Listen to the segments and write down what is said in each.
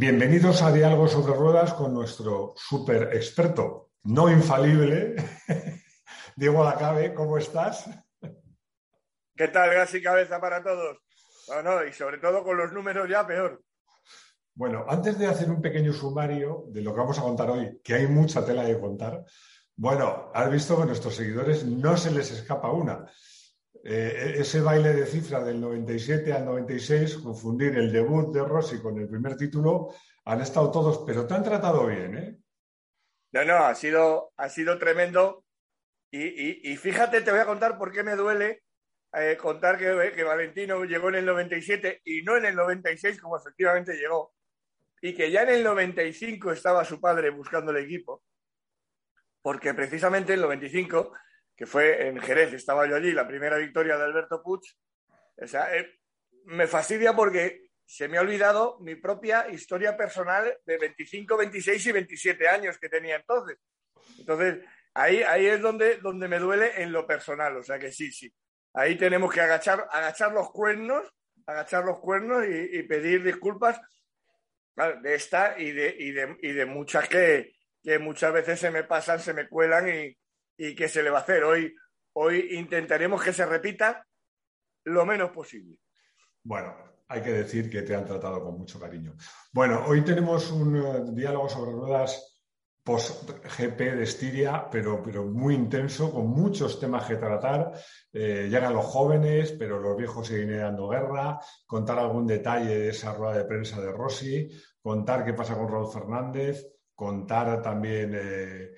Bienvenidos a Diálogo sobre Ruedas con nuestro super experto, no infalible, Diego Lacabe, ¿cómo estás? ¿Qué tal, gas y cabeza para todos? Bueno, y sobre todo con los números ya peor. Bueno, antes de hacer un pequeño sumario de lo que vamos a contar hoy, que hay mucha tela de contar, bueno, has visto que a nuestros seguidores no se les escapa una. Eh, ese baile de cifra del 97 al 96, confundir el debut de Rossi con el primer título, han estado todos, pero te han tratado bien, ¿eh? No, no, ha sido, ha sido tremendo. Y, fíjate, te voy a contar por qué me duele eh, contar que, que, Valentino llegó en el 97 y no en el 96, como efectivamente llegó. Y que ya en el 95 estaba su padre buscando el equipo. Porque precisamente en el 95 que fue en Jerez, estaba yo allí, la primera victoria de Alberto Puig. O sea, eh, me fastidia porque se me ha olvidado mi propia historia personal de 25, 26 y 27 años que tenía entonces. Entonces, ahí, ahí es donde, donde me duele en lo personal. O sea que sí, sí. Ahí tenemos que agachar, agachar los cuernos, agachar los cuernos y, pedir disculpas de esta y de, y de, y de muchas que, que muchas veces se me pasan, se me cuelan y, y qué se le va a hacer. Hoy, hoy intentaremos que se repita lo menos posible. Bueno, hay que decir que te han tratado con mucho cariño. Bueno, hoy tenemos un eh, diálogo sobre ruedas post-GP de Estiria, pero, pero muy intenso, con muchos temas que tratar. Eh, llegan los jóvenes, pero los viejos siguen dando guerra, contar algún detalle de esa rueda de prensa de Rossi, contar qué pasa con Raúl Fernández, contar también eh,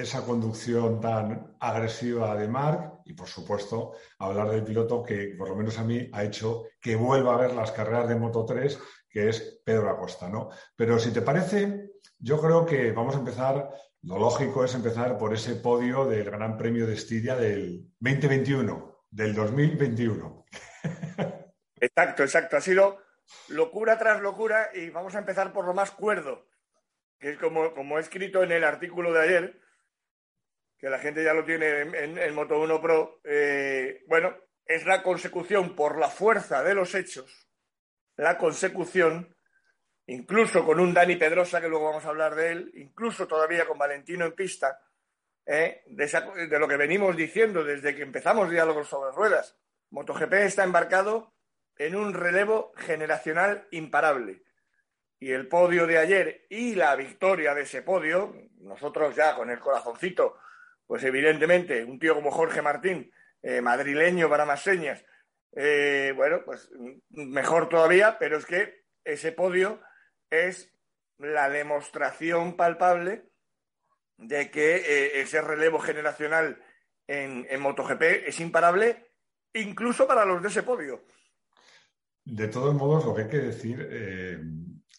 esa conducción tan agresiva de Marc y, por supuesto, hablar del piloto que, por lo menos a mí, ha hecho que vuelva a ver las carreras de Moto 3, que es Pedro Acosta, ¿no? Pero si te parece, yo creo que vamos a empezar, lo lógico es empezar por ese podio del Gran Premio de Estiria del 2021, del 2021. Exacto, exacto. Ha sido locura tras locura y vamos a empezar por lo más cuerdo, que es como, como he escrito en el artículo de ayer, que la gente ya lo tiene en, Moto 1 Pro, eh, bueno, es la consecución por la fuerza de los hechos, la consecución, incluso con un Dani Pedrosa, que luego vamos a hablar de él, incluso todavía con Valentino en pista, eh, de, de, lo que venimos diciendo desde que empezamos diálogos sobre ruedas. MotoGP está embarcado en un relevo generacional imparable. Y el podio de ayer y la victoria de ese podio, nosotros ya con el corazoncito pues evidentemente un tío como Jorge Martín, eh, madrileño para más señas, eh, bueno, pues mejor todavía, pero es que ese podio es la demostración palpable de que eh, ese relevo generacional en, en, MotoGP es imparable, incluso para los de ese podio. De todos modos, lo que hay que decir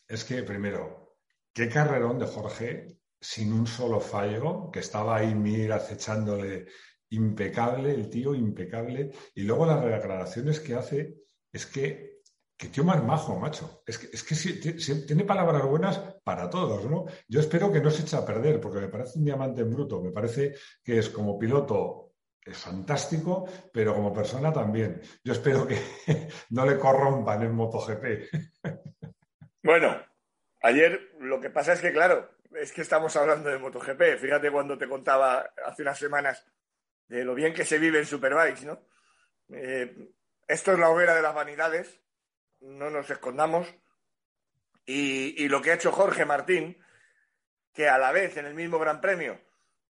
es que, primero, qué carrerón de Jorge sin un solo fallo, que estaba ahí Mir acechándole impecable, el tío impecable. Y luego las declaraciones que hace, es que, que tío más majo, macho. Es que, es que tiene palabras buenas para todos, ¿no? Yo espero que no se eche a perder, porque me parece un diamante en bruto. Me parece que es como piloto es fantástico, pero como persona también. Yo espero que no le corrompan en MotoGP. Bueno, ayer lo que pasa es que, claro, es que estamos hablando de MotoGP. Fíjate cuando te contaba hace unas semanas de lo bien que se vive en Superbikes, ¿no? Eh, esto es la hoguera de las vanidades, no nos escondamos. Y, lo que ha hecho Jorge Martín, que a la vez en el mismo Gran Premio,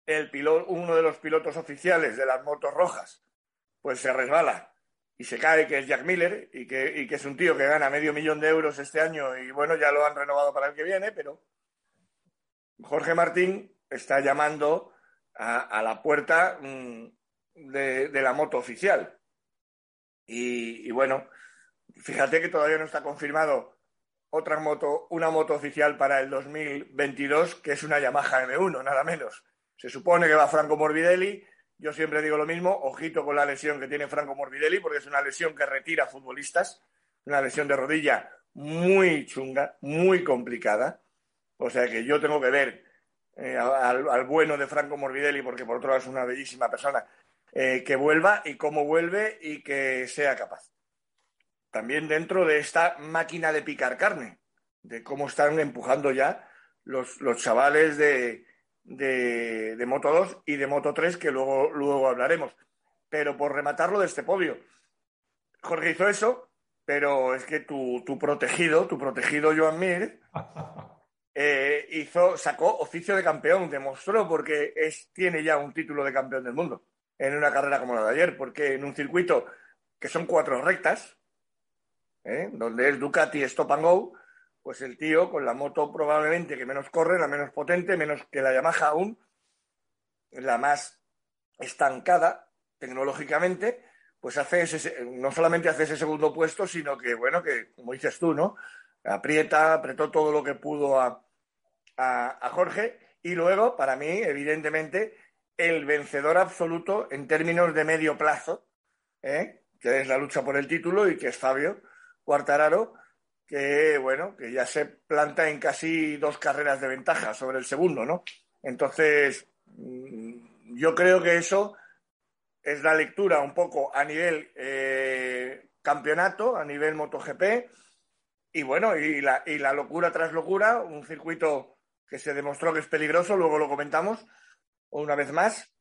el piloto, uno de los pilotos oficiales de las motos rojas, pues se resbala y se cae, que es Jack Miller, y que, y que es un tío que gana medio millón de euros este año, y bueno, ya lo han renovado para el que viene, pero Jorge Martín está llamando a, la puerta mm, de, la moto oficial. Y, bueno, fíjate que todavía no está confirmado otra moto, una moto oficial para el 2022, que es una Yamaha M1, nada menos. Se supone que va Franco Morbidelli. Yo siempre digo lo mismo, ojito con la lesión que tiene Franco Morbidelli, porque es una lesión que retira futbolistas, una lesión de rodilla muy chunga, muy complicada. O sea que yo tengo que ver eh, al, bueno de Franco Morbidelli, porque por otro lado es una bellísima persona, eh, que vuelva y cómo vuelve y que sea capaz. También dentro de esta máquina de picar carne, de cómo están empujando ya los, los chavales de, de, Moto 2 y de Moto 3, que luego, luego hablaremos. Pero por rematarlo de este podio, Jorge hizo eso, pero es que tu, tu protegido, tu protegido Joan Mir, eh, hizo, sacó oficio de campeón, demostró porque es, tiene ya un título de campeón del mundo en una carrera como la de ayer, porque en un circuito que son cuatro rectas, ¿eh? donde es Ducati Stop and Go, pues el tío con la moto probablemente que menos corre, la menos potente, menos que la Yamaha aún, la más estancada tecnológicamente, pues hace ese, no solamente hace ese segundo puesto, sino que, bueno, que como dices tú, ¿no? Aprieta, apretó todo lo que pudo a, a, Jorge y luego, para mí, evidentemente, el vencedor absoluto en términos de medio plazo, ¿eh? que es la lucha por el título y que es Fabio Cuartararo, que bueno, que ya se planta en casi dos carreras de ventaja sobre el segundo, ¿no? Entonces, mm, yo creo que eso es la lectura un poco a nivel eh, campeonato, a nivel MotoGP, y bueno, y la, y la locura tras locura, un circuito que se demostró que es peligroso, luego lo comentamos una vez más,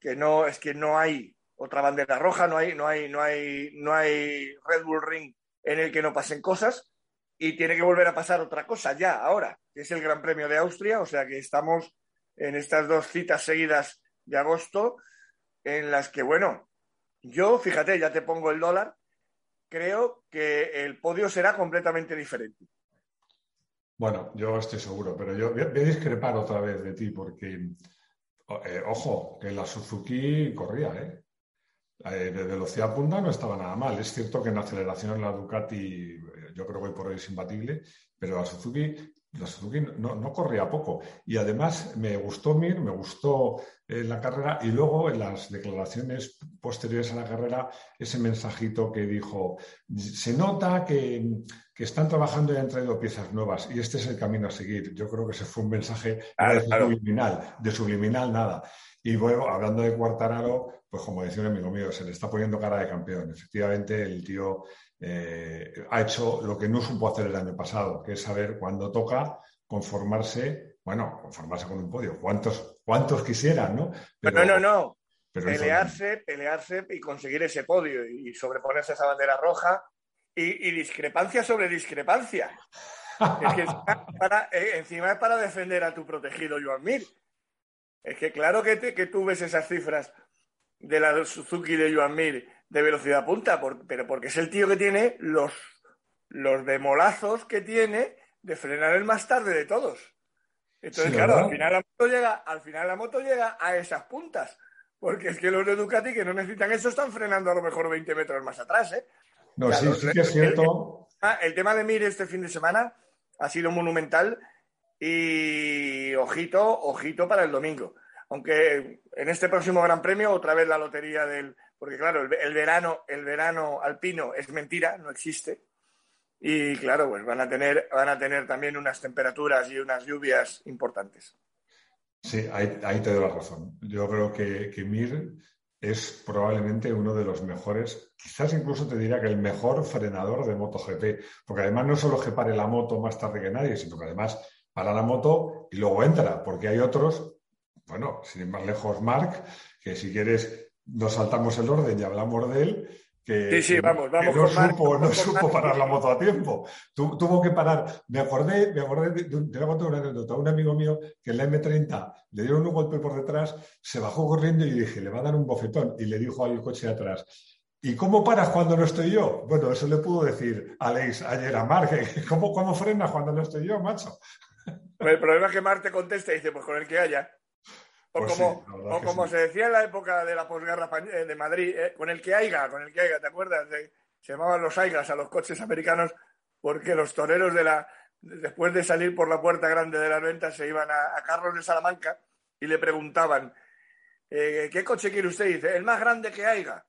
que no es que no hay otra bandera roja, no hay, no hay, no hay, no hay Red Bull Ring en el que no pasen cosas y tiene que volver a pasar otra cosa ya, ahora, que es el Gran Premio de Austria, o sea que estamos en estas dos citas seguidas de agosto, en las que, bueno, yo, fíjate, ya te pongo el dólar, creo que el podio será completamente diferente. Bueno, yo estoy seguro, pero yo voy a discrepar otra vez de ti, porque, eh, ojo, que la Suzuki corría, ¿eh? eh de velocidad punta no estaba nada mal. Es cierto que en aceleración la Ducati yo creo que hoy por hoy es imbatible, pero la Suzuki, la Suzuki no, corría poco. Y además me gustó Mir, me gustó eh, la carrera y luego en las declaraciones posteriores a la carrera ese mensajito que dijo, se nota que, están trabajando y han traído piezas nuevas y este es el camino a seguir. Yo creo que ese fue un mensaje subliminal, de subliminal nada. Y luego, hablando de Cuartararo, pues como decía un amigo mío, se le está poniendo cara de campeón. Efectivamente, el tío eh, ha hecho lo que no supo hacer el año pasado, que es saber cuándo toca conformarse, bueno, conformarse con un podio. ¿Cuántos, cuántos quisieran, no? Pero, no, no, no. pelearse, pelearse y conseguir ese podio y sobreponerse a esa bandera roja y, discrepancia sobre discrepancia. es que para, eh, encima es para defender a tu protegido Joan Mir. Es que claro que, que tú ves esas cifras de la Suzuki de Joan Mir de velocidad punta, pero porque es el tío que tiene los, los demolazos que tiene de frenar el más tarde de todos. Entonces, claro, al final, la moto llega, al final la moto llega a esas puntas. Porque es que los de Ducati que no necesitan eso están frenando a lo mejor 20 metros más atrás, ¿eh? No, sí, sí que es cierto. El, tema de Mir este fin de semana ha sido monumental y ojito, ojito para el domingo. Aunque en este próximo Gran Premio otra vez la lotería del, porque claro, el, verano, el verano alpino es mentira, no existe. Y claro, pues van a tener, van a tener también unas temperaturas y unas lluvias importantes. Sí, ahí, te doy la razón. Yo creo que, que, Mir es probablemente uno de los mejores, quizás incluso te diría que el mejor frenador de MotoGP, porque además no solo que pare la moto más tarde que nadie, sino que además para la moto y luego entra, porque hay otros, bueno, sin ir más lejos, Mark, que si quieres nos saltamos el orden y hablamos de él, que, vamos, vamos no, supo, no supo parar la moto a tiempo. tuvo que parar. Me acordé, me acordé de, de, de una anécdota. Un amigo mío que en la M30 le dieron un golpe por detrás, se bajó corriendo y dije, le va a dar un bofetón. Y le dijo al coche de atrás, ¿Y cómo paras cuando no estoy yo? Bueno, eso le pudo decir Alex ayer a Mark. ¿Cómo, ¿Cómo frenas cuando no estoy yo, macho? El problema es que Mark te contesta y dice, pues con el que haya. O pues como, o como se decía en la época de la posguerra eh, de Madrid, eh, con el que haya, con el que haya, ¿te acuerdas? se llamaban los aigas a los coches americanos porque los toreros de la, después de salir por la puerta grande de las ventas se iban a, Carlos de Salamanca y le preguntaban, eh, ¿qué coche quiere usted? Y dice, el más grande que haya.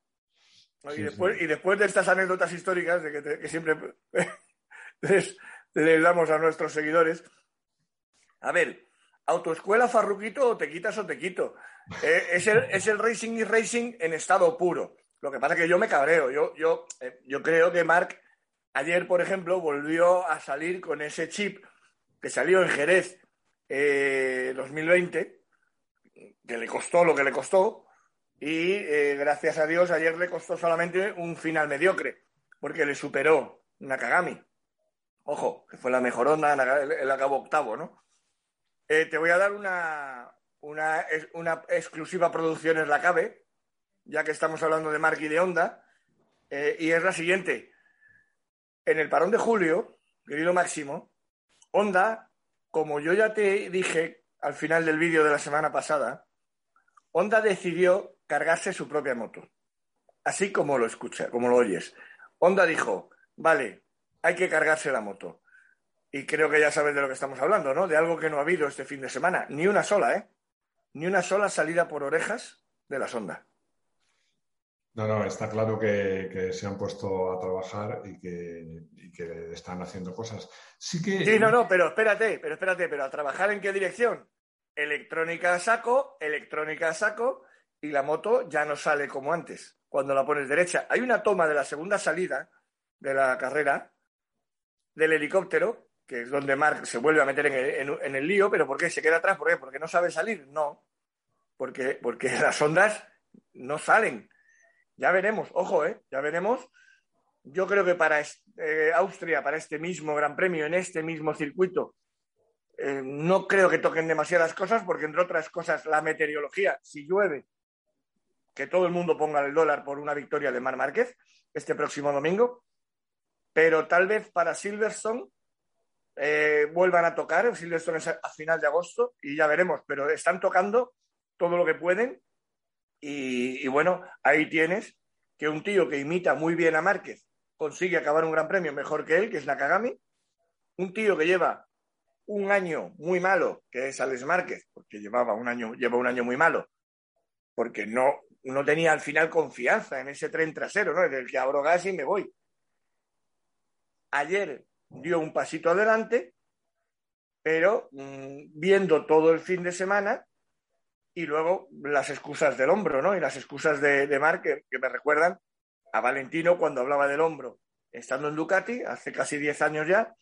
y, después, y después de estas anécdotas históricas de que, siempre les, les damos a nuestros seguidores, a ver, autoescuela Farruquito o te quitas o te quito. Eh, es, el, es, el, racing y racing en estado puro. Lo que pasa es que yo me cabreo. Yo, yo, eh, yo creo que Mark ayer, por ejemplo, volvió a salir con ese chip que salió en Jerez 2020, eh, que le costó lo que le costó, y eh, gracias a Dios ayer le costó solamente un final mediocre, porque le superó Nakagami. Ojo, que fue la mejor onda, él acabó octavo, ¿no? Eh, te voy a dar una, una, una exclusiva producción en la CABE, ya que estamos hablando de Mark y de Honda, y es la siguiente. En el parón de julio, querido Máximo, Honda, como yo ya te dije al final del vídeo de la semana pasada, Honda decidió cargarse su propia moto. Así como lo escucha, como lo oyes. Honda dijo, vale, hay que cargarse la moto. Y creo que ya sabes de lo que estamos hablando, ¿no? De algo que no ha habido este fin de semana. Ni una sola, ¿eh? Ni una sola salida por orejas de la sonda. No, no, está claro que, se han puesto a trabajar y que, están haciendo cosas. Sí que. Sí, no, no, pero espérate, pero espérate, pero a trabajar en qué dirección? Electrónica a saco, electrónica a saco, y la moto ya no sale como antes, cuando la pones derecha. Hay una toma de la segunda salida de la carrera del helicóptero, que es donde Mark se vuelve a meter en el, lío, pero ¿por qué se queda atrás? ¿Por qué? ¿Porque no sabe salir? No, porque, porque las ondas no salen ya veremos, ojo, ¿eh? Ya veremos. Yo creo que para eh, Austria, para este mismo Gran Premio, en este mismo circuito, eh, no creo que toquen demasiadas cosas, porque entre otras cosas, la meteorología, si llueve, que todo el mundo ponga el dólar por una victoria de Mar Márquez este próximo domingo. Pero tal vez para Silverstone eh, vuelvan a tocar. Silverstone es a final de agosto y ya veremos, pero están tocando todo lo que pueden y, bueno, ahí tienes que un tío que imita muy bien a Márquez consigue acabar un gran premio mejor que él, que es Nakagami. Un tío que lleva un año muy malo, que es Alex Márquez, porque llevaba un año, lleva un año muy malo, porque no, no tenía al final confianza en ese tren trasero, ¿no? En el que abro gas y me voy. Ayer dio un pasito adelante, pero mm, viendo todo el fin de semana, y luego las excusas del hombro, ¿no? Y las excusas de, de que, me recuerdan a Valentino cuando hablaba del hombro, estando en Ducati, hace casi 10 años ya,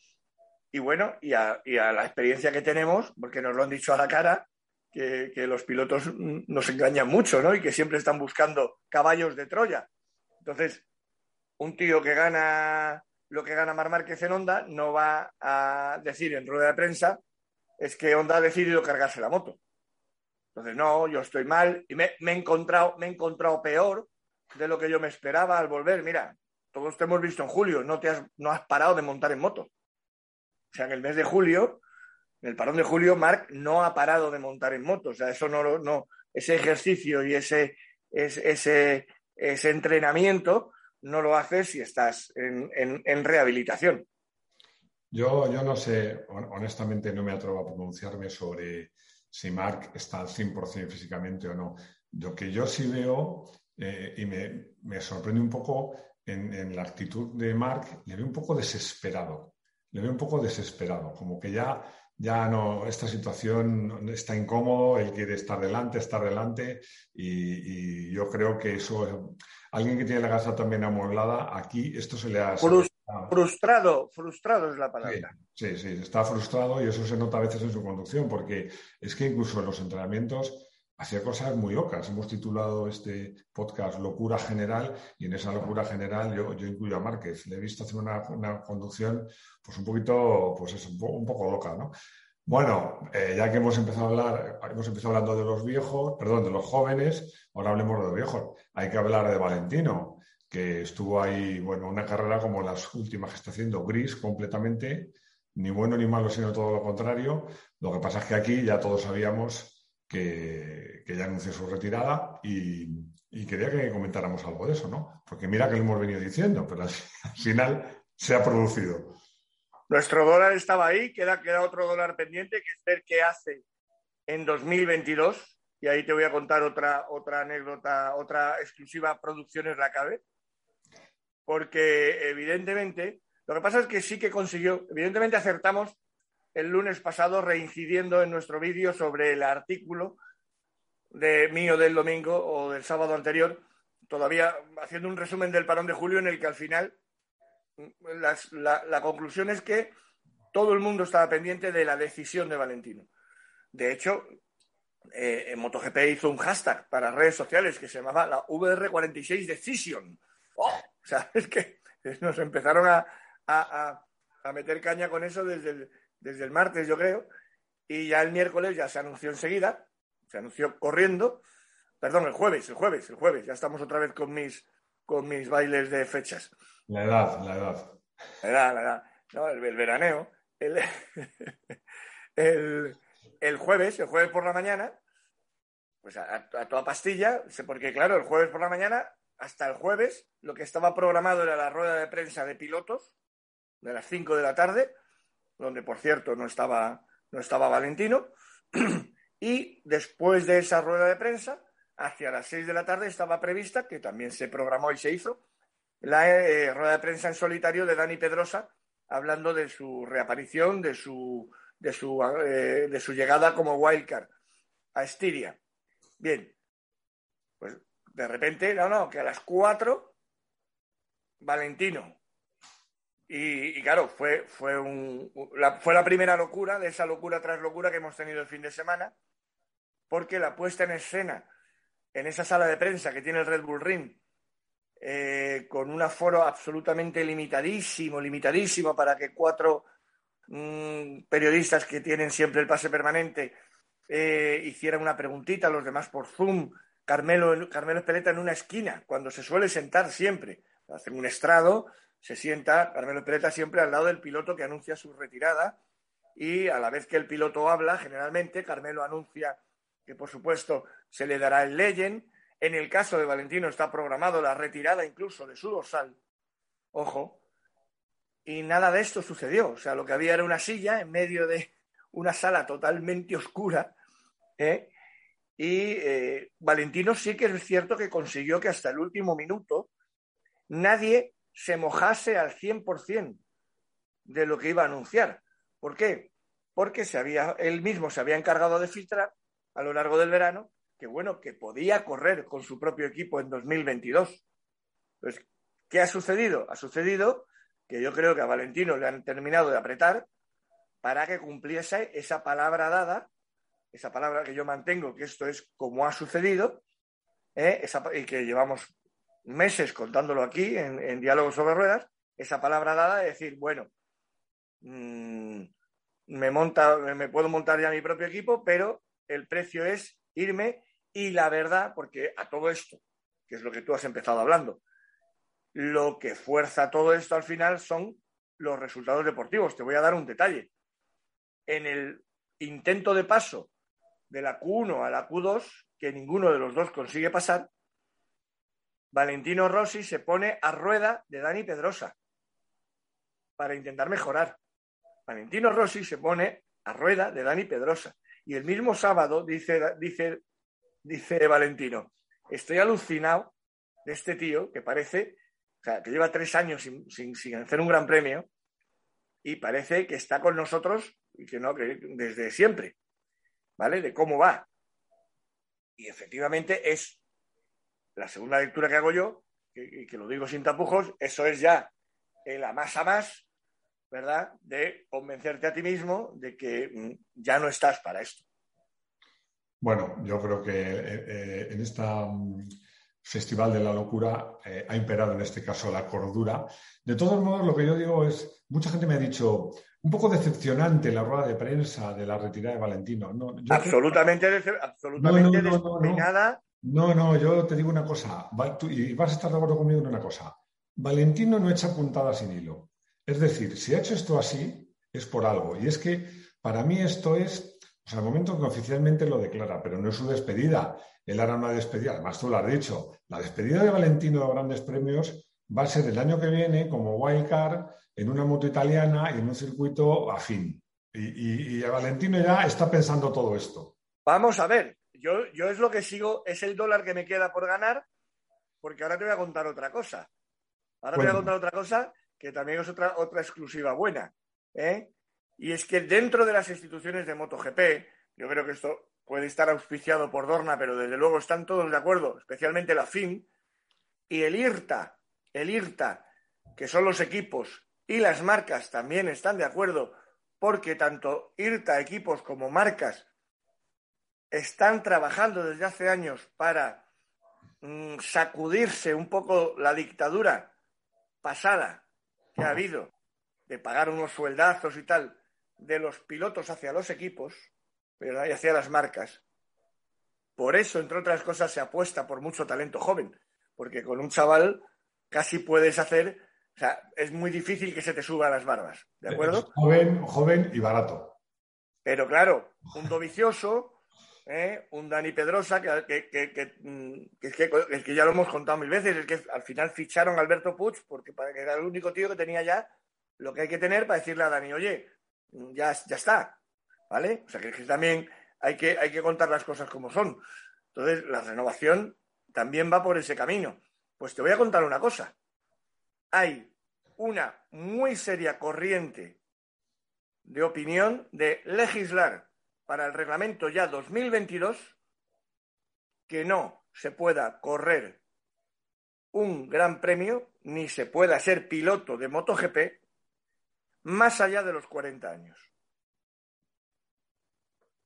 y bueno, y a, la experiencia que tenemos, porque nos lo han dicho a la cara, que, los pilotos nos engañan mucho, ¿no? Y que siempre están buscando caballos de Troya. Entonces, un tío que gana lo que gana Mar Márquez en Honda no va a decir en rueda de prensa es que Honda ha decidido cargarse la moto. Entonces, no, yo estoy mal y me, he encontrado, me he encontrado peor de lo que yo me esperaba al volver. Mira, todos te hemos visto en julio, no, te has, no has parado de montar en moto. O sea, en el mes de julio, en el parón de julio, Marc no ha parado de montar en moto. O sea, eso no, no ese ejercicio y ese, ese, ese entrenamiento no lo haces si estás en, en, rehabilitación. Yo, yo no sé, honestamente no me atrevo a pronunciarme sobre si Mark está al 100% físicamente o no. Lo que yo sí veo, eh, y me, sorprende un poco en, la actitud de Mark, le veo un poco desesperado. Le veo un poco desesperado, como que ya, ya no, esta situación está incómodo, él quiere estar delante, estar delante, y, yo creo que eso, alguien que tiene la casa también amueblada, aquí esto se le ha... Frustrado, frustrado es la palabra. Sí, sí, está frustrado y eso se nota a veces en su conducción, porque es que incluso en los entrenamientos hacía cosas muy locas. Hemos titulado este podcast Locura General y en esa locura general yo, yo incluyo a Márquez. Le he visto hacer una, conducción pues un poquito, pues es un, poco, loca, ¿no? Bueno, eh, ya que hemos empezado a hablar, hemos empezado hablando de los viejos, perdón, de los jóvenes, ahora hablemos de los viejos. Hay que hablar de Valentino que estuvo ahí, bueno, una carrera como las últimas que está haciendo, gris completamente, ni bueno ni malo, sino todo lo contrario. Lo que pasa es que aquí ya todos sabíamos que, ya anunció su retirada y, quería que comentáramos algo de eso, ¿no? Porque mira que lo hemos venido diciendo, pero al, final se ha producido. Nuestro dólar estaba ahí, queda, queda otro dólar pendiente, que es ver qué hace en 2022. Y ahí te voy a contar otra, otra anécdota, otra exclusiva Producciones La Cabe porque evidentemente, lo que pasa es que sí que consiguió, evidentemente acertamos el lunes pasado reincidiendo en nuestro vídeo sobre el artículo de mío del domingo o del sábado anterior, todavía haciendo un resumen del parón de julio en el que al final la, conclusión es que todo el mundo estaba pendiente de la decisión de Valentino. De hecho, eh, MotoGP hizo un hashtag para redes sociales que se llamaba la VR46 Decision. ¡Oh! O sea, es que nos empezaron a, a, meter caña con eso desde el, desde el martes, yo creo, y ya el miércoles ya se anunció enseguida, se anunció corriendo, perdón, el jueves, el jueves, el jueves, ya estamos otra vez con mis, con mis bailes de fechas. La edad, la edad. La edad, la edad. No, el, veraneo. El, el, jueves, el jueves por la mañana, pues a, toda pastilla, porque claro, el jueves por la mañana, hasta el jueves, lo que estaba programado era la rueda de prensa de pilotos de las 5 de la tarde, donde por cierto no estaba, no estaba Valentino, y después de esa rueda de prensa, hacia las 6 de la tarde estaba prevista, que también se programó y se hizo, la eh, rueda de prensa en solitario de Dani Pedrosa, hablando de su reaparición, de su, de su, eh, de su llegada como wildcard a Estiria. Bien, pues de repente, no, no, que a las 4, Valentino. Y, claro, fue, fue, un, la, fue la primera locura de esa locura tras locura que hemos tenido el fin de semana, porque la puesta en escena en esa sala de prensa que tiene el Red Bull Ring eh, con un aforo absolutamente limitadísimo, limitadísimo para que cuatro mm, periodistas que tienen siempre el pase permanente eh, hicieran una preguntita, los demás por Zoom, Carmelo, Carmelo Espeleta en una esquina, cuando se suele sentar siempre, hacen un estrado, se sienta Carmelo Espeleta siempre al lado del piloto que anuncia su retirada y a la vez que el piloto habla, generalmente Carmelo anuncia que por supuesto se le dará el Legend, en el caso de Valentino está programado la retirada incluso de su dorsal. Ojo. Y nada de esto sucedió. O sea, lo que había era una silla en medio de una sala totalmente oscura. ¿eh? Y eh, Valentino sí que es cierto que consiguió que hasta el último minuto nadie se mojase al 100% de lo que iba a anunciar. ¿Por qué? Porque se había, él mismo se había encargado de filtrar a lo largo del verano que bueno, que podía correr con su propio equipo en 2022. Pues, ¿qué ha sucedido? Ha sucedido que yo creo que a Valentino le han terminado de apretar para que cumpliese esa palabra dada, esa palabra que yo mantengo, que esto es como ha sucedido, ¿eh? y que llevamos meses contándolo aquí en, en Diálogos sobre Ruedas, esa palabra dada de decir, bueno, mm, me, monta, me puedo montar ya mi propio equipo, pero el precio es irme y la verdad, porque a todo esto, que es lo que tú has empezado hablando, lo que fuerza todo esto al final son los resultados deportivos. Te voy a dar un detalle. En el intento de paso de la Q1 a la Q2, que ninguno de los dos consigue pasar, Valentino Rossi se pone a rueda de Dani Pedrosa para intentar mejorar. Valentino Rossi se pone a rueda de Dani Pedrosa. Y el mismo sábado dice, dice dice Valentino, estoy alucinado de este tío que parece, o sea, que lleva tres años sin, hacer un gran premio y parece que está con nosotros y que no, desde siempre, ¿vale? De cómo va. Y efectivamente es la segunda lectura que hago yo, y que, lo digo sin tapujos, eso es ya la más a más, ¿verdad? De convencerte a ti mismo de que mm, ya no estás para esto. Bueno, yo creo que eh, eh, en este Festival de la Locura eh, ha imperado en este caso la cordura. De todos modos, lo que yo digo es, mucha gente me ha dicho, un poco decepcionante la rueda de prensa de la retirada de Valentino. No, absolutamente, absolutamente no, no, no, yo te digo una cosa, y vas a estar de acuerdo conmigo en una cosa. Valentino no echa puntada sin hilo. Es decir, si ha hecho esto así, es por algo. Y es que para mí esto es o sea, al momento que oficialmente lo declara, pero no es su despedida. Él hará una despedida, además tú lo has dicho, la despedida de Valentino de Grandes Premios va a ser el año que viene como wildcard en una moto italiana y en un circuito afín. Y, y, Valentino ya está pensando todo esto. Vamos a ver, yo, yo es lo que sigo, es el dólar que me queda por ganar, porque ahora te voy a contar otra cosa. Ahora te voy a contar otra cosa que también es otra, otra exclusiva buena. ¿eh? Y es que dentro de las instituciones de MotoGP, yo creo que esto puede estar auspiciado por Dorna, pero desde luego están todos de acuerdo, especialmente la FIM y el IRTA. El IRTA que son los equipos y las marcas también están de acuerdo, porque tanto IRTA, equipos como marcas, están trabajando desde hace años para mm, sacudirse un poco la dictadura pasada que ha habido de pagar unos sueldazos y tal de los pilotos hacia los equipos, pero y hacia las marcas. Por eso, entre otras cosas, se apuesta por mucho talento joven, porque con un chaval casi puedes hacer, o sea, es muy difícil que se te suba las barbas, ¿de acuerdo? joven, joven y barato. Pero claro, un dovicioso, ¿eh? un Dani Pedrosa, que, que, que, mm, que, que ya lo hemos contado mil veces, es que al final ficharon a Alberto Puig porque era el único tío que tenía ya lo que hay que tener para decirle a Dani, oye, ya, ya está, ¿vale? O sea, que, también hay que, hay que contar las cosas como son. Entonces, la renovación también va por ese camino. Pues te voy a contar una cosa. Hay una muy seria corriente de opinión de legislar para el reglamento ya 2022 que no se pueda correr un gran premio ni se pueda ser piloto de MotoGP más allá de los 40 años.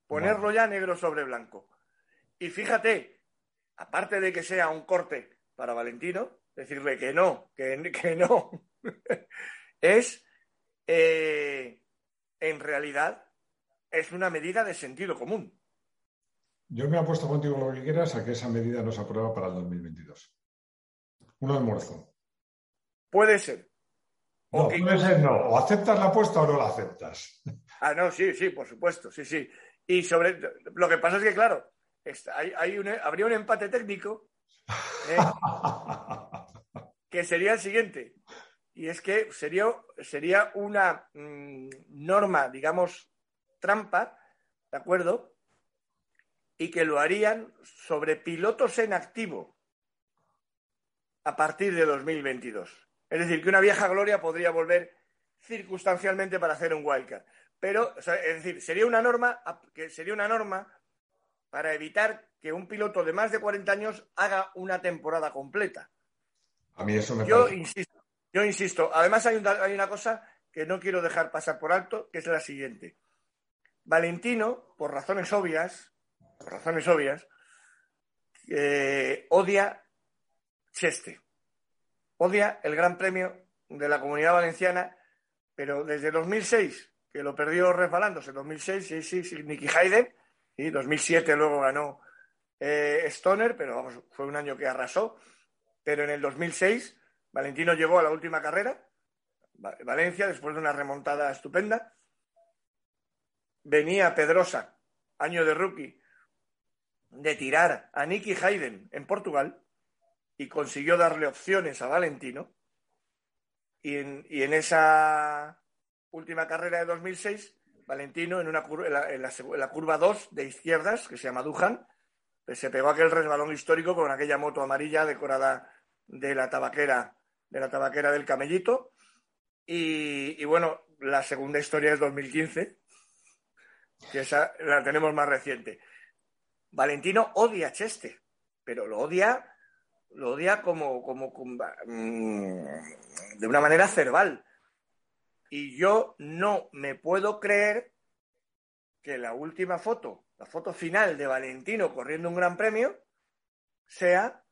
Ponerlo ya negro sobre blanco. Y fíjate, aparte de que sea un corte para Valentino, decirle que no, que, que no, es, eh, en realidad, es una medida de sentido común. Yo me apuesto contigo lo que quieras a que esa medida no se aprueba para el 2022. Un almuerzo. Puede ser. No, puede ser no. O aceptas la apuesta o no la aceptas. Ah, no, sí, sí, por supuesto, sí, sí. Y sobre lo que pasa es que, claro, hay, habría un empate técnico ¿eh? que sería el siguiente. Y es que sería, sería una mm, norma, digamos, trampa, ¿de acuerdo? Y que lo harían sobre pilotos en activo a partir de 2022. Es decir, que una vieja gloria podría volver circunstancialmente para hacer un wildcard. Pero, es decir, sería una norma que sería una norma para evitar que un piloto de más de 40 años haga una temporada completa. A mí eso me yo parece... insisto, yo insisto. Además hay, hay una cosa que no quiero dejar pasar por alto, que es la siguiente. Valentino, por razones obvias, por razones obvias, eh, odia Cheste. Odia el Gran Premio de la Comunidad Valenciana, pero desde 2006, que lo perdió resbalándose, 2006, sí, sí, sí, Nicky Hayden, y 2007 luego ganó eh, Stoner, pero vamos, fue un año que arrasó, pero en el 2006 Valentino llegó a la última carrera, Valencia, después de una remontada estupenda, venía Pedrosa, año de rookie, de tirar a Nicky Hayden en Portugal, y consiguió darle opciones a Valentino. Y en, esa última carrera de 2006, Valentino en, una en, la, curva 2 de izquierdas, que se llama Dujan, pues se pegó aquel resbalón histórico con aquella moto amarilla decorada de la tabaquera, de la tabaquera del camellito. Y, y bueno, la segunda historia es 2015, que esa la tenemos más reciente. Valentino odia a Cheste, pero lo odia lo odia como, como, mm, de una manera cerval. Y yo no me puedo creer que la última foto, la foto final de Valentino corriendo un gran premio, sea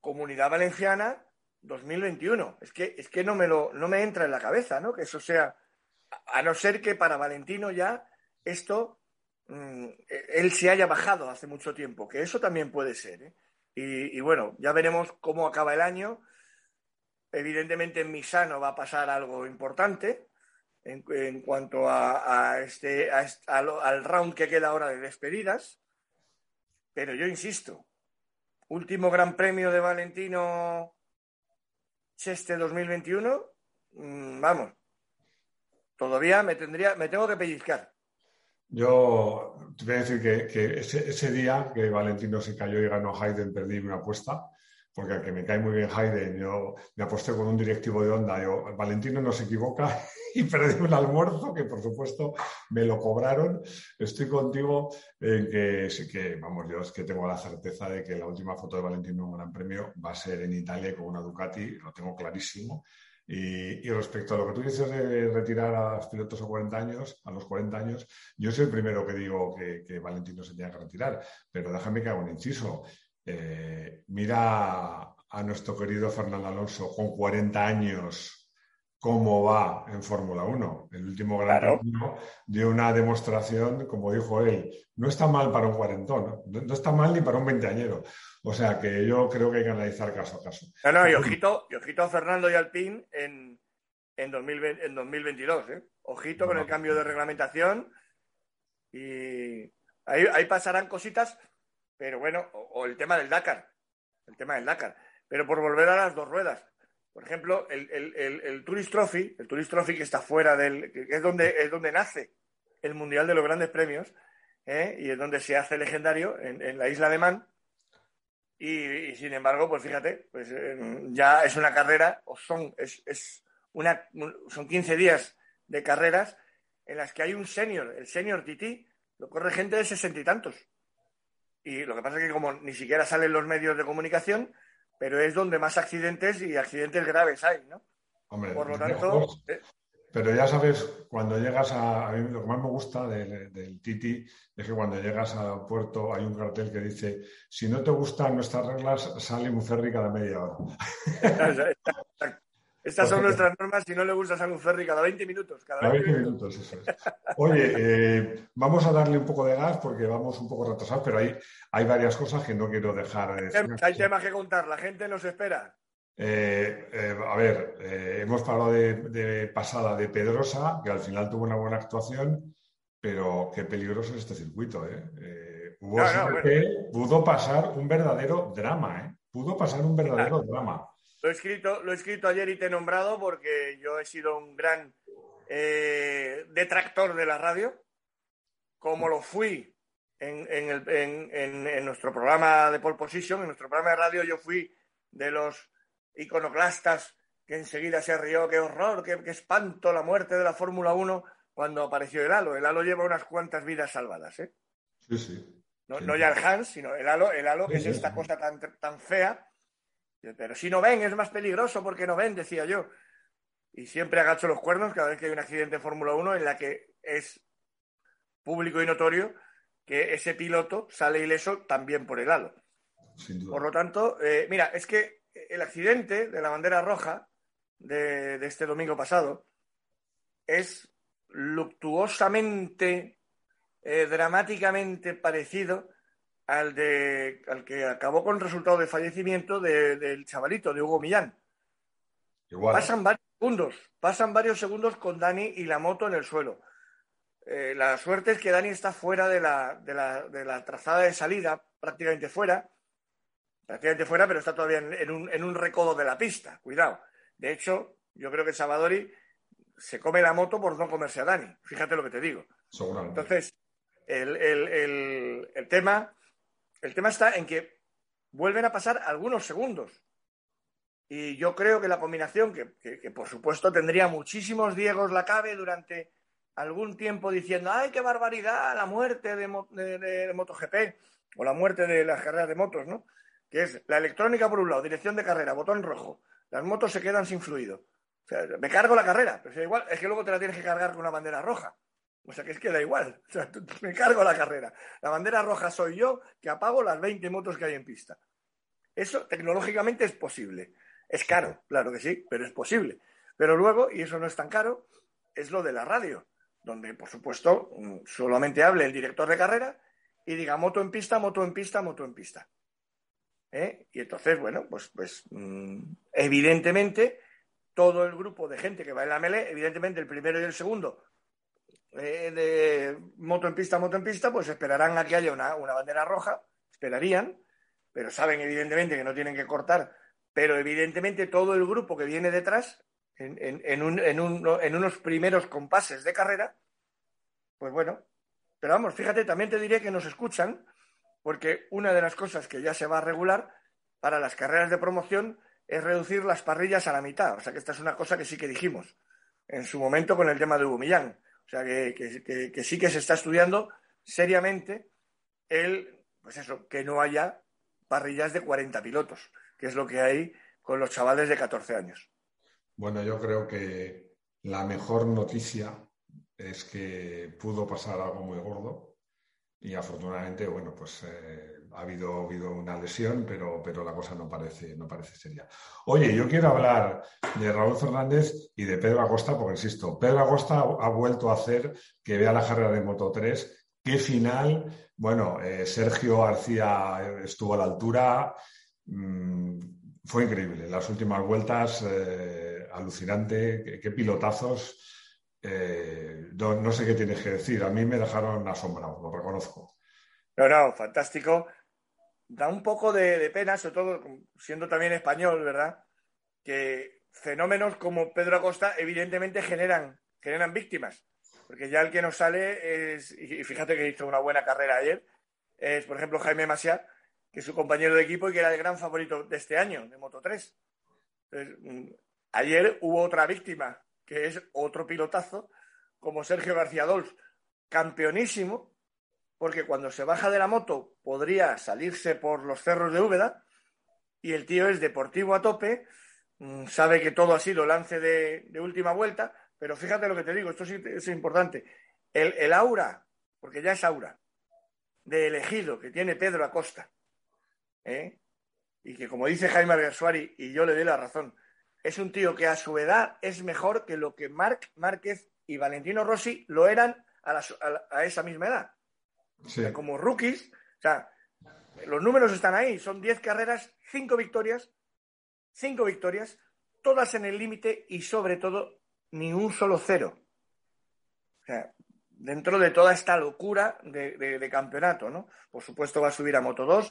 Comunidad Valenciana 2021. Es que, es que no, me lo, no me entra en la cabeza, ¿no? Que eso sea, a no ser que para Valentino ya esto, mm, él se haya bajado hace mucho tiempo, que eso también puede ser, ¿eh? Y, bueno, ya veremos cómo acaba el año. Evidentemente en Misano va a pasar algo importante en, cuanto a, este, al, round que queda ahora de despedidas. Pero yo insisto, último gran premio de Valentino Cheste 2021, mm, vamos, todavía me tendría, me tengo que pellizcar. Yo te voy a decir que, ese, día que Valentino se cayó y ganó Hayden, perdí una apuesta, porque que me cae muy bien Hayden, yo me aposté con un directivo de Honda, yo, Valentino no se equivoca y perdí un almuerzo que por supuesto me lo cobraron. Estoy contigo en que, que, vamos, yo es que tengo la certeza de que la última foto de Valentino en un Gran Premio va a ser en Italia con una Ducati, lo tengo clarísimo. Y, respecto a lo que tú dices de retirar a los pilotos a 40 años, a los 40 años, yo soy el primero que digo que, Valentino se tenía que retirar, pero déjame que haga un inciso. Eh, mira a nuestro querido Fernando Alonso con 40 años cómo va en Fórmula 1. El último Gran Premio dio una demostración, como dijo él, no está mal para un cuarentón, no, está mal ni para un veinteañero. O sea que yo creo que hay que analizar caso a caso. No, no, y ojito, a Fernando y Alpín en, en, 2022. ¿eh? Ojito con el cambio de reglamentación y ahí, pasarán cositas, pero bueno, o el tema del Dakar, el tema del Dakar. Pero por volver a las dos ruedas, por ejemplo, el, el, el, Tourist Trophy, el Tourist Trophy que está fuera del. que es donde, es donde nace el Mundial de los Grandes Premios, ¿eh? y es donde se hace legendario, en, la isla de Man. Y, sin embargo, pues fíjate, pues eh, ya es una carrera, o son, es, es una, son 15 días de carreras en las que hay un senior, el senior TT, lo corre gente de sesenta y tantos. Y lo que pasa es que como ni siquiera salen los medios de comunicación, pero es donde más accidentes y accidentes graves hay, ¿no? Hombre, Por lo tanto. Eh, pero ya sabes, cuando llegas a. A mí lo que más me gusta del, Titi es que cuando llegas al puerto hay un cartel que dice: si no te gustan nuestras reglas, sale un ferry cada media hora. Estas son nuestras normas. Si no le gusta un ferry cada 20 minutos. Cada 20, minutos. eso es. Oye, eh, vamos a darle un poco de gas porque vamos un poco retrasados, pero hay, hay varias cosas que no quiero dejar. De hay temas que contar. La gente nos espera. Eh, eh, a ver, hemos hablado de, pasada de Pedrosa, que al final tuvo una buena actuación, pero qué peligroso es este circuito. pudo pasar un verdadero drama. Pudo pasar un verdadero drama. Lo he escrito, lo he escrito ayer y te he nombrado porque yo he sido un gran eh, detractor de la radio, como lo fui en, nuestro programa de Pole Position, en nuestro programa de radio yo fui de los iconoclastas que enseguida se rió, qué horror, qué, espanto la muerte de la Fórmula 1 cuando apareció el halo. El halo lleva unas cuantas vidas salvadas, ¿eh? Sí, sí. No, ya el Hans, sino el halo, el halo que es esta cosa tan, tan fea pero si no ven, es más peligroso porque no ven, decía yo. Y siempre agacho los cuernos cada vez que hay un accidente en Fórmula 1 en la que es público y notorio que ese piloto sale ileso también por el halo. Por lo tanto, eh, mira, es que el accidente de la bandera roja de, este domingo pasado es luctuosamente, eh, dramáticamente parecido al, de, al que acabó con resultado de fallecimiento del chavalito, de Hugo Millán. Pasan varios segundos, pasan varios segundos con Dani y la moto en el suelo. Eh, la suerte es que Dani está fuera de la, de, la, de la, trazada de salida, prácticamente fuera, prácticamente fuera, pero está todavía en, un, en, un, recodo de la pista. Cuidado. De hecho, yo creo que Salvadori se come la moto por no comerse a Dani. Fíjate lo que te digo. Entonces, el, el, el tema el tema está en que vuelven a pasar algunos segundos. Y yo creo que la combinación, que, por supuesto tendría muchísimos Diegos la cabe durante algún tiempo diciendo, ¡ay, qué barbaridad! La muerte de, MotoGP o la muerte de las carreras de motos, ¿no? Que es la electrónica por un lado, dirección de carrera, botón rojo. Las motos se quedan sin fluido. O sea, me cargo la carrera, pero es igual, es que luego te la tienes que cargar con una bandera roja. O sea que es que da igual. O sea, me cargo la carrera. La bandera roja soy yo que apago las 20 motos que hay en pista. Eso tecnológicamente es posible. Es caro, claro que sí, pero es posible. Pero luego, y eso no es tan caro, es lo de la radio, donde, por supuesto, mm, solamente hable el director de carrera y diga moto en pista, moto en pista, moto en pista. ¿Eh? Y entonces, bueno, pues, pues mm, evidentemente, todo el grupo de gente que va en la mele, evidentemente el primero y el segundo eh, de moto en pista, moto en pista, pues esperarán a que haya una, bandera roja, esperarían, pero saben evidentemente que no tienen que cortar, pero evidentemente todo el grupo que viene detrás, en, unos primeros compases de carrera, pues bueno, pero vamos, fíjate, también te diré que nos escuchan, porque una de las cosas que ya se va a regular para las carreras de promoción es reducir las parrillas a la mitad. O sea que esta es una cosa que sí que dijimos en su momento con el tema de Hugo Millán. O sea, que, sí que se está estudiando seriamente el, pues eso, que no haya parrillas de 40 pilotos, que es lo que hay con los chavales de 14 años. Bueno, yo creo que la mejor noticia es que pudo pasar algo muy gordo y afortunadamente, bueno, pues eh, ha habido, habido una lesión, pero, la cosa no parece, no parece seria. Oye, yo quiero hablar de Raúl Fernández y de Pedro Acosta, porque insisto, Pedro Acosta ha vuelto a hacer que vea la carrera de Moto 3. Qué final. Bueno, eh, Sergio García estuvo a la altura. Mm, fue increíble. Las últimas vueltas, eh, alucinante. Qué, pilotazos. Eh, no, sé qué tienes que decir. A mí me dejaron asombrado, lo reconozco. No, no, fantástico da un poco de, pena, sobre todo siendo también español, ¿verdad? Que fenómenos como Pedro Acosta evidentemente generan, generan víctimas. Porque ya el que nos sale es, y fíjate que hizo una buena carrera ayer, es por ejemplo Jaime Masia, que es su compañero de equipo y que era el gran favorito de este año, de Moto 3. Mm, ayer hubo otra víctima, que es otro pilotazo, como Sergio García Dols, campeonísimo, porque cuando se baja de la moto podría salirse por los cerros de Úbeda y el tío es deportivo a tope, mm, sabe que todo ha sido lance de, última vuelta, pero fíjate lo que te digo, esto sí es importante. El, aura, porque ya es aura, de elegido que tiene Pedro Acosta, ¿eh? y que como dice Jaime Arguersuari, y yo le doy la razón, es un tío que a su edad es mejor que lo que Marc Márquez y Valentino Rossi lo eran a esa misma edad como rookies, o sea, los números están ahí, son 10 carreras, 5 victorias, 5 victorias, todas en el límite y sobre todo ni un solo cero. O sea, dentro de toda esta locura de, campeonato, ¿no? Por supuesto va a subir a Moto 2,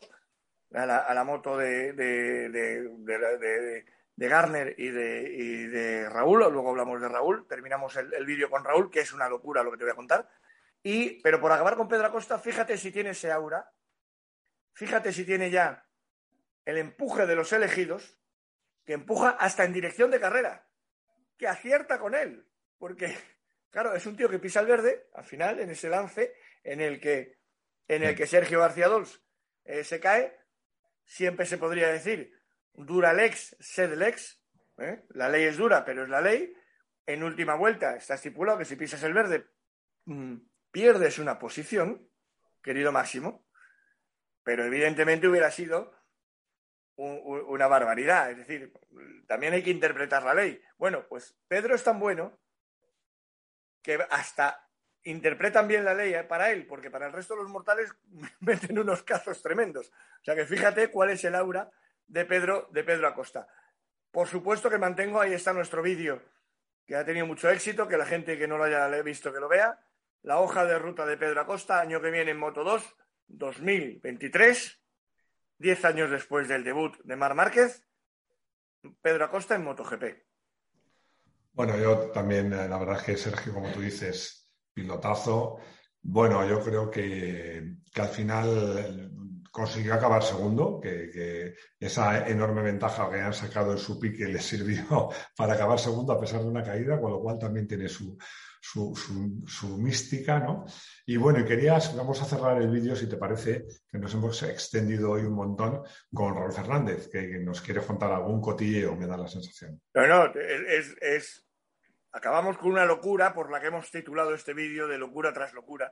a la, moto de, de, Garner y, de, Raúl, luego hablamos de Raúl, terminamos el, el vídeo con Raúl, que es una locura lo que te voy a contar, y, pero por acabar con Pedro Acosta, fíjate si tiene ese aura, fíjate si tiene ya el empuje de los elegidos, que empuja hasta en dirección de carrera, que acierta con él, porque, claro, es un tío que pisa el verde, al final, en ese lance, en el que, en el que Sergio García Dols eh, se cae, siempre se podría decir, dura lex, sed lex, ¿eh? la ley es dura, pero es la ley, en última vuelta está estipulado que si pisas el verde, mm, pierdes una posición, querido Máximo, pero evidentemente hubiera sido una barbaridad. Es decir, también hay que interpretar la ley. Bueno, pues Pedro es tan bueno que hasta interpretan bien la ley ¿eh? para él, porque para el resto de los mortales meten unos casos tremendos. O sea que fíjate cuál es el aura de Pedro, de Pedro Acosta. Por supuesto que mantengo, ahí está nuestro vídeo, que ha tenido mucho éxito, que la gente que no lo haya visto que lo vea la hoja de ruta de Pedro Acosta, año que viene en Moto 2, 2023, 10 años después del debut de Mar Márquez, Pedro Acosta en MotoGP. Bueno, yo también, eh, la verdad es que Sergio, como tú dices, pilotazo. Bueno, yo creo que, al final consiguió acabar segundo, que, esa enorme ventaja que han sacado en su pique le sirvió para acabar segundo a pesar de una caída, con lo cual también tiene su, su, mística, ¿no? Y bueno, querías, vamos a cerrar el vídeo, si te parece, que nos hemos extendido hoy un montón con Raúl Fernández, que, nos quiere contar algún cotilleo, me da la sensación. No, no, es, es, Acabamos con una locura por la que hemos titulado este vídeo de locura tras locura,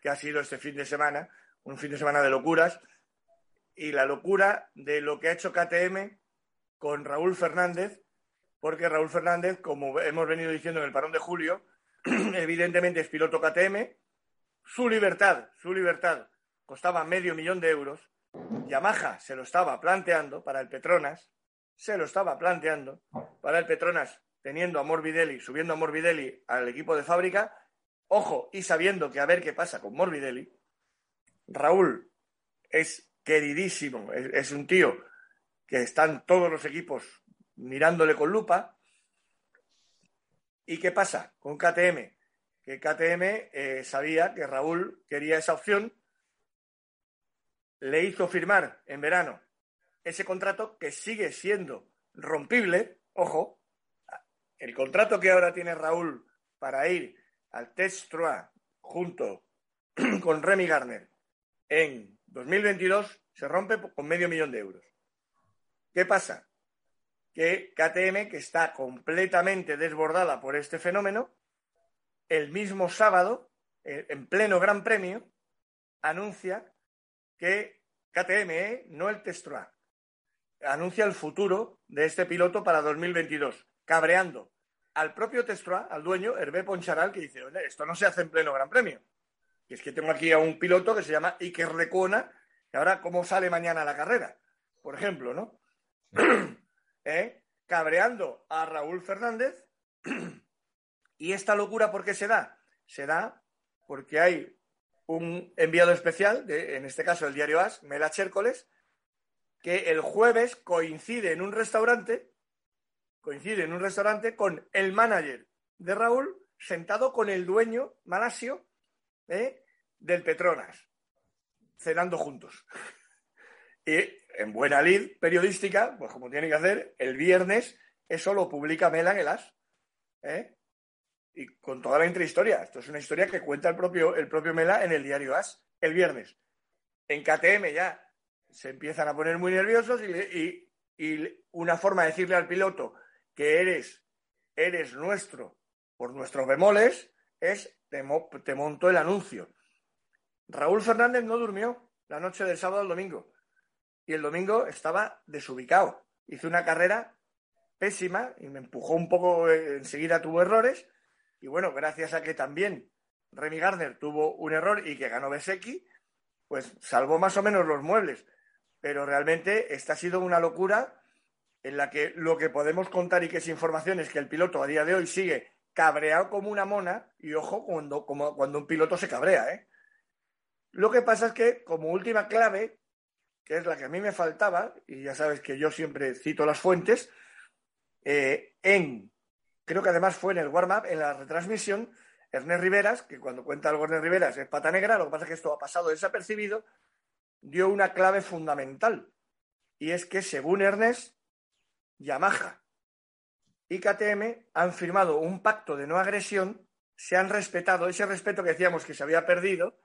que ha sido este fin de semana, un fin de semana de locuras, y la locura de lo que ha hecho KTM con Raúl Fernández, porque Raúl Fernández, como hemos venido diciendo en el parón de julio, evidentemente es piloto KTM, su libertad, su libertad costaba medio millón de euros, Yamaha se lo estaba planteando para el Petronas, se lo estaba planteando para el Petronas teniendo a Morbidelli, subiendo a Morbidelli al equipo de fábrica, ojo, y sabiendo que a ver qué pasa con Morbidelli, Raúl es queridísimo, es, un tío que están todos los equipos mirándole con lupa, ¿Y qué pasa con KTM? Que KTM eh, sabía que Raúl quería esa opción, le hizo firmar en verano ese contrato que sigue siendo rompible, ojo, el contrato que ahora tiene Raúl para ir al Test junto con Remy Garner en 2022 se rompe con medio millón de euros. ¿Qué pasa? Que KTM, que está completamente desbordada por este fenómeno, el mismo sábado, eh, en pleno Gran Premio, anuncia que KTM, ¿eh? no el Tesla, anuncia el futuro de este piloto para 2022, cabreando al propio Tesla, al dueño, Hervé Poncharal, que dice, esto no se hace en pleno Gran Premio. Y es que tengo aquí a un piloto que se llama Iker Lecuona, y ahora cómo sale mañana la carrera, por ejemplo, ¿no? ¿Eh? Cabreando a Raúl Fernández. ¿Y esta locura por qué se da? Se da porque hay un enviado especial, en este caso el diario As, Mela Chércoles, que el jueves coincide en un restaurante, coincide en un restaurante con el manager de Raúl sentado con el dueño malasio ¿eh? del Petronas, cenando juntos. Y en buena lid periodística, pues como tiene que hacer, el viernes eso lo publica Mela en el As. ¿eh? Y con toda la intrahistoria. Esto es una historia que cuenta el propio, el propio Mela en el diario As el viernes. En KTM ya se empiezan a poner muy nerviosos y, una forma de decirle al piloto que eres, eres nuestro por nuestros bemoles es te, te monto el anuncio. Raúl Fernández no durmió la noche del sábado al domingo y el domingo estaba desubicado. Hizo una carrera pésima y me empujó un poco, eh, enseguida tuvo errores y bueno, gracias a que también Remy Gardner tuvo un error y que ganó Besecchi, pues salvó más o menos los muebles pero realmente esta ha sido una locura en la que lo que podemos contar y que es información es que el piloto a día de hoy sigue cabreado como una mona y ojo cuando, como, cuando un piloto se cabrea. ¿eh? Lo que pasa es que como última clave, que es la que a mí me faltaba, y ya sabes que yo siempre cito las fuentes, eh, en, creo que además fue en el warm-up, en la retransmisión, Ernest Riveras, que cuando cuenta algo Ernest Riveras es pata negra, lo que pasa es que esto ha pasado desapercibido, dio una clave fundamental. Y es que, según Ernest, Yamaha y KTM han firmado un pacto de no agresión, se han respetado ese respeto que decíamos que se había perdido.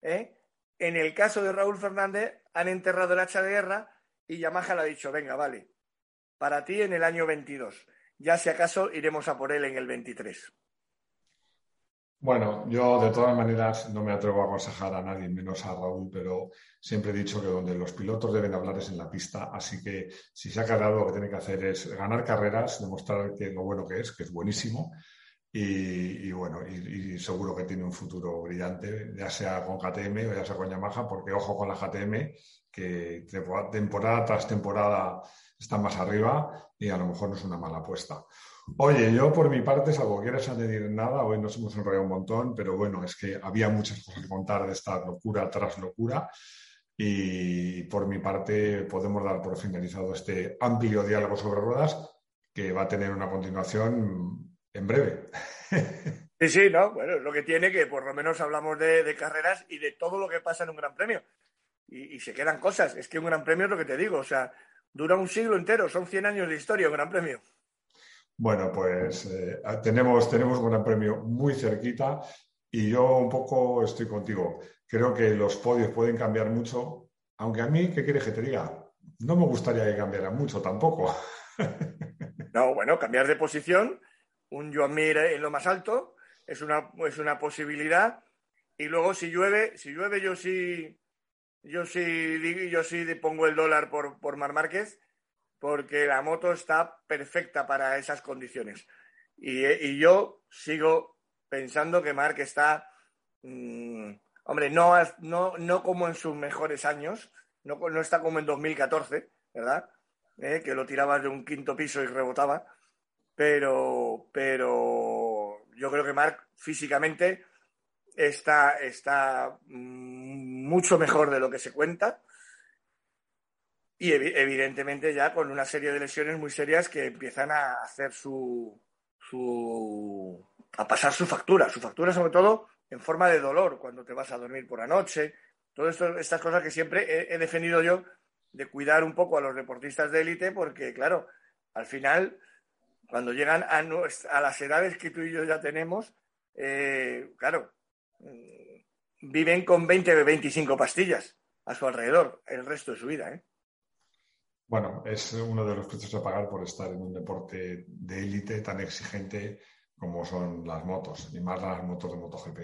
¿eh? En el caso de Raúl Fernández, han enterrado el hacha de guerra y Yamaha le ha dicho: venga, vale, para ti en el año 22. Ya si acaso iremos a por él en el 23. Bueno, yo de todas maneras no me atrevo a aconsejar a nadie, menos a Raúl, pero siempre he dicho que donde los pilotos deben hablar es en la pista, así que si se ha quedado lo que tiene que hacer es ganar carreras, demostrar que lo bueno que es, que es buenísimo, y, bueno, y, seguro que tiene un futuro brillante, ya sea con KTM o ya sea con Yamaha, porque ojo con la KTM, que temporada tras temporada están más arriba y a lo mejor no es una mala apuesta. Oye, yo por mi parte, salvo quieres añadir nada, hoy nos hemos enrollado un montón, pero bueno, es que había muchas cosas que contar de esta locura tras locura. Y por mi parte, podemos dar por finalizado este amplio diálogo sobre ruedas que va a tener una continuación en breve. Sí, sí, no, bueno, lo que tiene que por lo menos hablamos de, carreras y de todo lo que pasa en un gran premio. Y, y, se quedan cosas. Es que un gran premio es lo que te digo, o sea, dura un siglo entero, son 100 años de historia un gran premio. Bueno, pues eh, tenemos, tenemos un gran premio muy cerquita y yo un poco estoy contigo. Creo que los podios pueden cambiar mucho, aunque a mí, ¿qué quieres que te diga? No me gustaría que cambiara mucho tampoco. No, bueno, cambiar de posición, un Joan en lo más alto, es una, es una posibilidad. Y luego si llueve, si llueve yo sí, yo sí, yo sí pongo el dólar por, por Mar Márquez porque la moto está perfecta para esas condiciones. Y, yo sigo pensando que Mark está, mm, hombre, no, no, no como en sus mejores años, no, no está como en 2014, ¿verdad? Eh, que lo tiraba de un quinto piso y rebotaba, pero, pero yo creo que Mark físicamente está, está mucho mejor de lo que se cuenta. Y evidentemente ya con una serie de lesiones muy serias que empiezan a hacer su, su a pasar su factura, su factura sobre todo en forma de dolor cuando te vas a dormir por la noche, todas estas cosas que siempre he, defendido yo de cuidar un poco a los deportistas de élite porque claro, al final cuando llegan a, a las edades que tú y yo ya tenemos, eh, claro, mm, viven con 20 o 25 pastillas a su alrededor el resto de su vida. ¿eh? bueno, es uno de los precios a pagar por estar en un deporte de élite tan exigente como son las motos, y más las motos de MotoGP.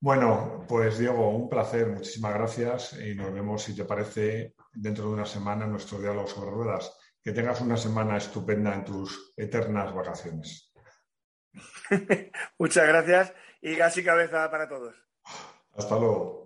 Bueno, pues Diego, un placer, muchísimas gracias y nos vemos, si te parece, dentro de una semana en nuestro diálogo sobre ruedas. Que tengas una semana estupenda en tus eternas vacaciones. Muchas gracias y gas y cabeza para todos. Hasta luego.